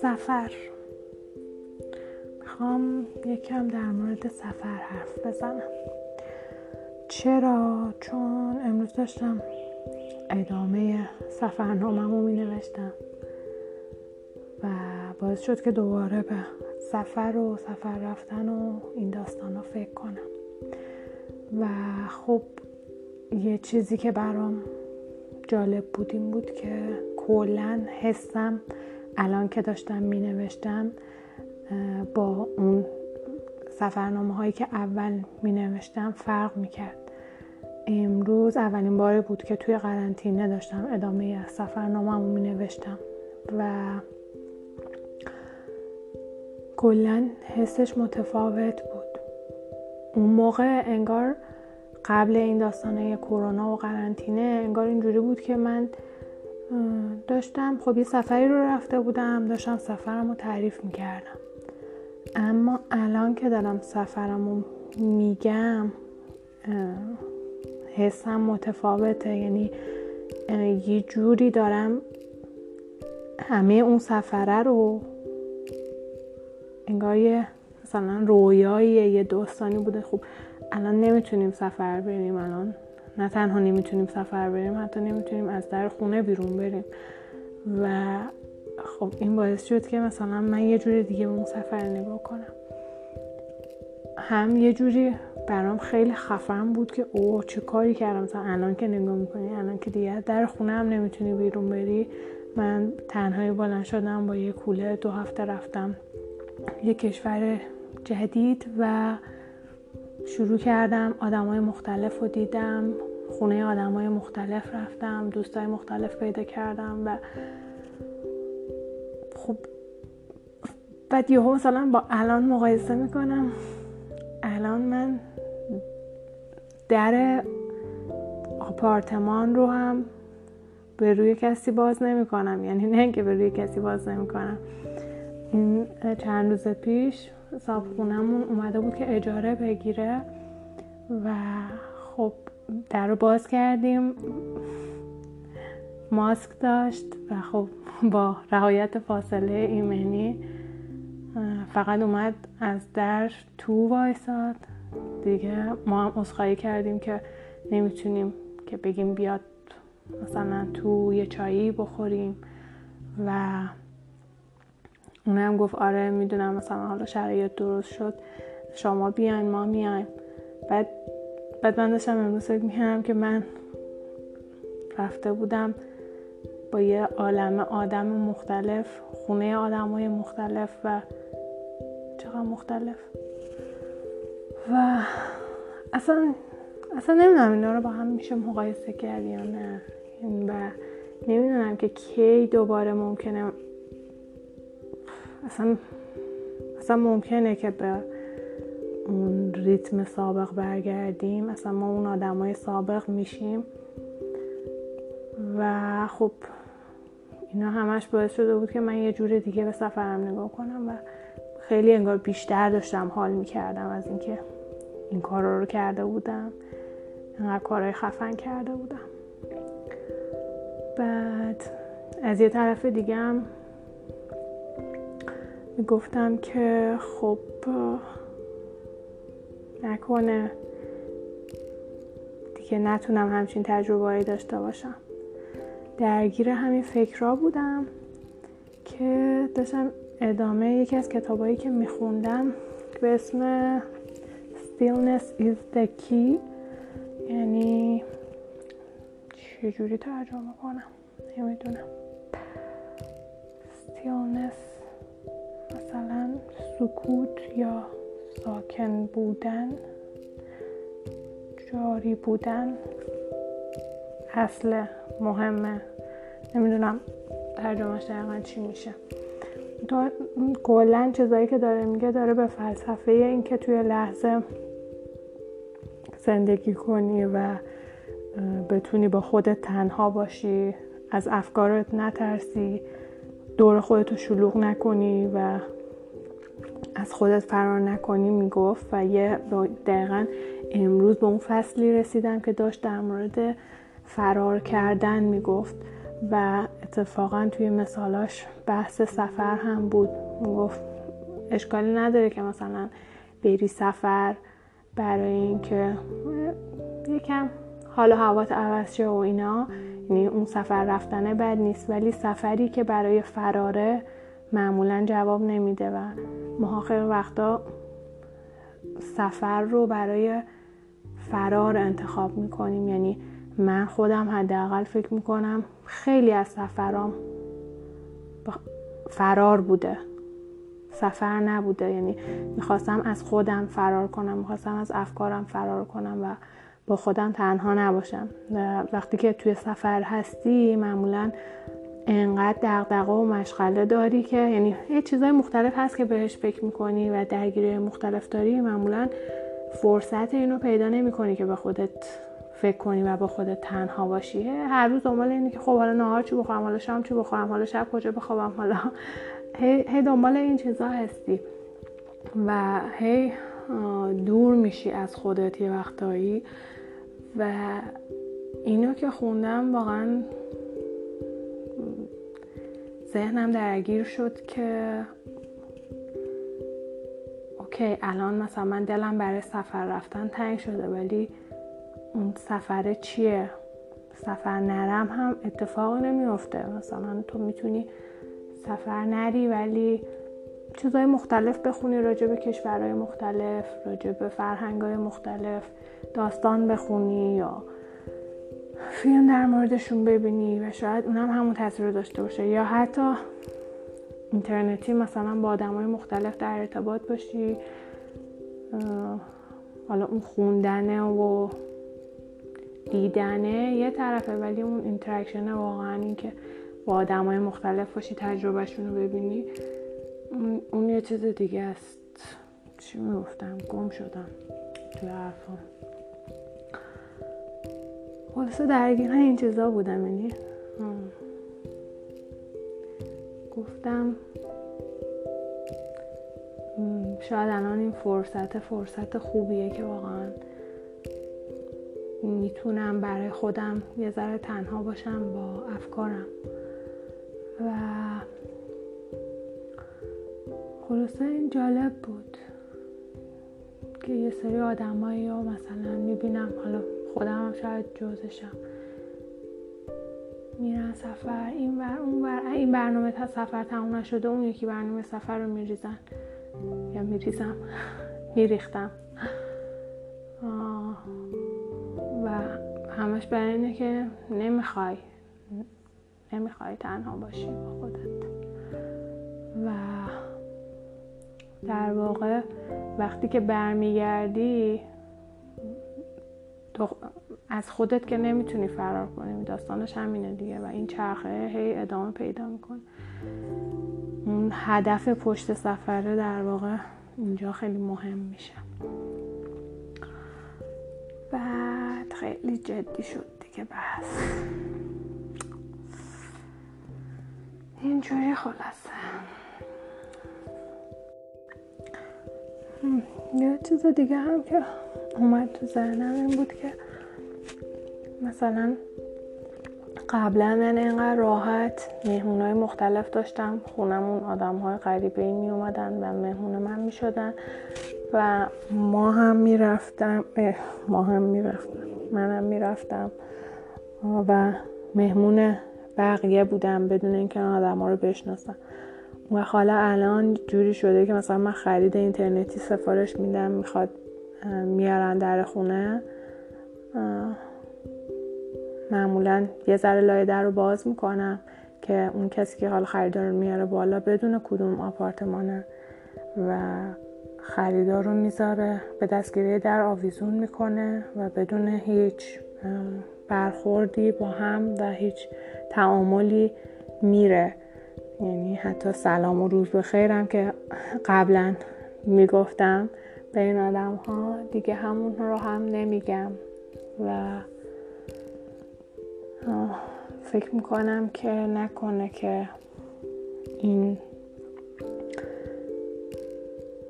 سفر. می‌خوام یکم در مورد سفر حرف بزنم. چرا؟ چون امروز داشتم ادامه سفرنامه می نوشتم و باعث شد که دوباره به سفر و سفر رفتن و این داستان رو فکر کنم. و خب یه چیزی که برام جالب بود این بود که کلا حسم الان که داشتم می نوشتم با اون سفرنامه هایی که اول می نوشتم فرق می کرد امروز اولین باری بود که توی قرنطینه داشتم ادامه سفرنامه می نوشتم و کلا حسش متفاوت بود. اون موقع انگار قبل این داستانه کرونا و قرنطینه انگار اینجوری بود که من داشتم خب یه سفری رو رفته بودم داشتم سفرم رو تعریف می‌کردم. اما الان که دارم سفرم رو میگم حسم متفاوته. یعنی یه جوری دارم همه اون سفره رو انگار یه مثلا رویایی یه دوستانی بوده. خب الان نمی‌تونیم سفر بریم الان. نه تنها نمی‌تونیم سفر بریم حتی نمی‌تونیم از در خونه بیرون بریم. و خب این باعث شد که مثلا من یه جوری دیگه به اون سفر نگاه کنم هم یه جوری برام خیلی خفن بود که اوه چه کاری کردم؟ مثلا الان که نگاه می‌کنی الان که دیگه در خونه هم نمی‌تونی بیرون بری. من تنهایی بلند شدم با یه کوله دو هفته رفتم یه کشور جدید و شروع کردم آدم های مختلف رو دیدم خونه آدم های مختلف رفتم دوستای مختلف پیدا کردم و خب بعد یهو مثلا با الان مقایسه می‌کنم. الان من در آپارتمان رو هم به روی کسی باز نمی کنم یعنی نه که به روی کسی باز نمی کنم این چند روز پیش صاحب خونمون اومده بود که اجاره بگیره و خب در رو باز کردیم. ماسک داشت و خب با رعایت فاصله ایمنی فقط اومد از در تو وایساد. دیگه ما هم اصخایی کردیم که نمی‌تونیم که بگیم بیاد مثلا تو یه چایی بخوریم و اونم گفت آره می‌دونم مثلا حالا شرایط درست شد شما بیاین ما میایم. بعد بعد من داشتم امروز فکر می‌کنم که من رفته بودم با یه عالم آدم مختلف خونه آدم های مختلف و چقدر مختلف. و اصلا اصلا نمی‌دونم اینا رو با هم میشه مقایسه کرد یا نه. و نمی‌دونم که کی دوباره ممکنه اصلا اصلا ممکنه که به اون ریتم سابق برگردیم. اصلا ما اون آدم های سابق میشیم. و خب اینا همش باعث شده بود که من یه جور دیگه به سفرم نگاه کنم و خیلی انگار بیشتر داشتم حال می‌کردم از اینکه این کار رو کرده بودم. اینقدر کارهای خفن کرده بودم. بعد از یه طرف دیگه هم می‌گفتم که خب نکنه. دیگه نتونم همچین تجربه داشته باشم. درگیر همین فکرها بودم که داشتم ادامه یکی از کتابایی که میخوندم به اسم Stillness is the key. یعنی چجوری ترجمه کنم؟ نمی‌دونم. Stillness مثلا سکوت یا ساکن بودن جاری بودن اصل مهمه. نمی‌دونم ترجمهش دقیقا چی میشه. کلا چیزایی که داره میگه داره به فلسفه این که توی لحظه زندگی کنی و بتونی با خودت تنها باشی از افکارت نترسی. دور خودتو شلوغ نکنی و از خودت فرار نکنی می‌گفت و یه دقیقا امروز به اون فصلی رسیدم که داشت در مورد فرار کردن می‌گفت و اتفاقا توی مثالاش بحث سفر هم بود. می‌گفت اشکالی نداره که مثلا بری سفر برای اینکه یکم حال و هوات عوض شه و اینا. یعنی اون سفر رفتنه بد نیست ولی سفری که برای فراره معمولا جواب نمیده و خیلی وقتا سفر رو برای فرار انتخاب می‌کنیم. یعنی من خودم حداقل فکر می‌کنم خیلی از سفرام فرار بوده. سفر نبوده. یعنی می‌خواستم از خودم فرار کنم می‌خواستم از افکارم فرار کنم و با خودم تنها نباشم. وقتی که توی سفر هستی معمولا انقدر دغدغه و مشغله داری که یعنی یه چیزای مختلف هست که بهش فکر می‌کنی و درگیری مختلف داری معمولا فرصت اینو پیدا نمی‌کنی که به خودت فکر کنی و با خودت تنها باشی. هر روز دنبال اینه که خب حالا نهار چی بخورم حالا شام چی بخورم حالا شب کجا بخوابم حالا هی دنبال این چیزا هستی. و هی دور میشی از خودت یه وقتایی. و اینو که خوندم واقعا ذهنم درگیر شد که اوکی الان مثلا من دلم برای سفر رفتن تنگ شده ولی اون سفره چیه؟ سفر نرم هم اتفاق نمیافته. مثلا تو می‌تونی سفر نری ولی چیزهای مختلف بخونی راجع به کشورهای مختلف راجع به فرهنگهای مختلف داستان بخونی یا فیلم در موردشون ببینی و شاید اونم هم همون تاثیر رو داشته باشه. یا حتی اینترنتی مثلا با آدمای مختلف در ارتباط باشی حالا اون خوندنه و دیدنه یه طرفه ولی اون اینتراکشنه واقعا این که با آدم های مختلف باشی تجربهشون رو ببینی. اون یه چیز دیگه است. چی می‌گفتم؟ گم شدم توی حرفم خلاصه درگیر این چیزا بودم یعنی. گفتم شاید الان این فرصت فرصت خوبیه که واقعا می‌تونم برای خودم یه ذره تنها باشم با افکارم. و خلاصه این جالب بود که یه سری آدمایی رو مثلا می‌بینم. حالا خودم هم شاید جزشم. میرن سفر این بر اون بر این برنامه تا سفر تموم نشده اون یکی برنامه سفر رو میریزن. یا میریزم. میریختم. و همش برای اینه که نمی‌خوای. نمی‌خوای تنها باشی با خودت. و در واقع وقتی که برمیگردی از خودت که نمی‌تونی فرار کنی. داستانش همینه دیگه و این چرخه هی ادامه پیدا می‌کنه. اون هدف پشت سفره در واقع اینجا خیلی مهم میشه. بعد خیلی جدی شد دیگه بحث اینجوری خلاصه. یه چیز دیگه هم که اومد تو ذهنم این بود که مثلا قبلا من اینقدر راحت مهمون های مختلف داشتم خونمون آدم های غریبه ای می اومدن و مهمون من می شدن و ما هم می رفتم ما هم می رفتم منم می رفتم و مهمون بقیه بودم بدون اینکه آدم ها رو بشناسم. و حالا الان جوری شده که مثلا من خرید اینترنتی سفارش میدم می‌خواد میارن در خونه معمولا یه ذره لایه در رو باز می‌کنم که اون کسی که حال خریدار رو میاره بالا بدون کدوم آپارتمانه و خریدار رو می‌ذاره به دستگیری در آویزون می‌کنه و بدون هیچ برخوردی با هم و هیچ تعاملی میره. یعنی حتی سلام و روز بخیرم که قبلا می‌گفتم. به این آدم ها دیگه همون رو هم نمیگم. و فکر می‌کنم که نکنه که این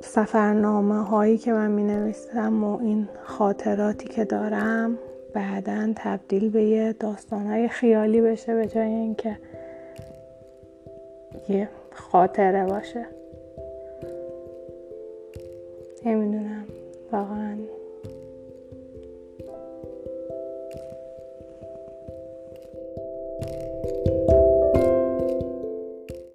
سفرنامه هایی که من می نویسم و این خاطراتی که دارم بعدا تبدیل به یه داستانهای خیالی بشه به جای اینکه یه خاطره باشه. نمی‌دونم. واقعا